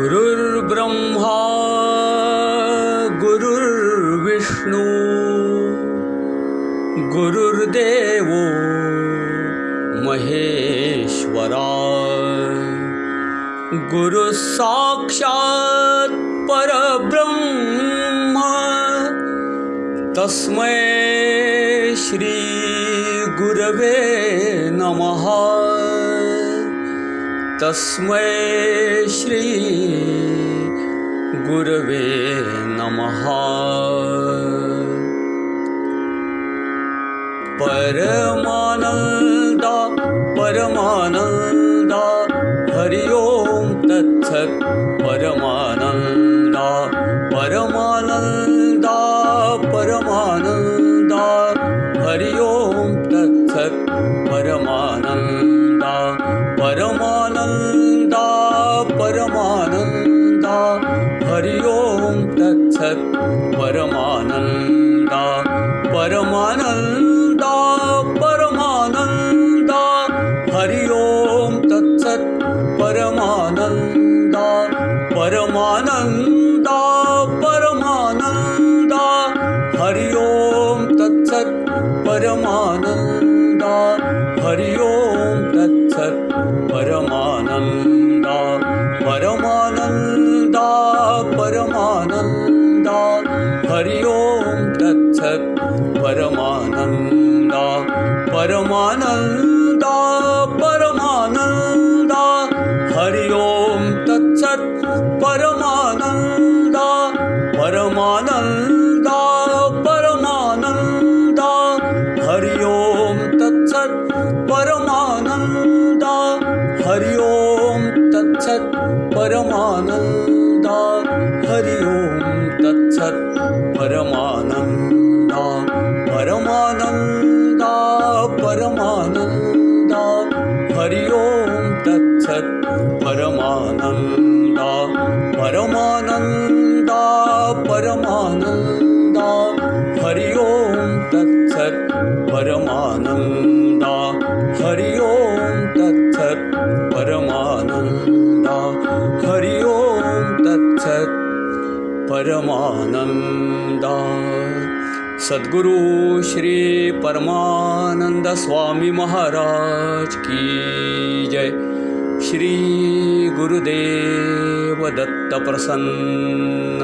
गुरुर्ब्रह्मा गुरुर्विष्णु गुरुर्देवो महेश्वरा गुरुसाक्षात् परब्रह्म तस्मै श्रीगुरवे नमः तस्मै श्री गुरवे नमः। परमानन्दा परमानन्दा हरि ओं तत्सत् परमानन्दा परमानन्दा परमानन्दा परमानन्दा। हरि ओं तत्सत् परमानन्दा परमानन्दा परमानन्दा परमानन्दा। हरि ओं तत्सत् परमानन्दा परमानन्दा परमानन्दा। हरि ओं तत्सत् परमानन्दा हरि ओं तत्सत् परमानन्दा। हरि ओं तत्सत् परमानन्दा तत्सत् परमानन्दा। हरि ओं तत्सत् परमानन्दा। हरि ओं तत्सत् परमानन्दा। सद्गुरु श्री परमानंद स्वामी महाराज की जय। श्री गुरुदेव दत्त प्रसन्न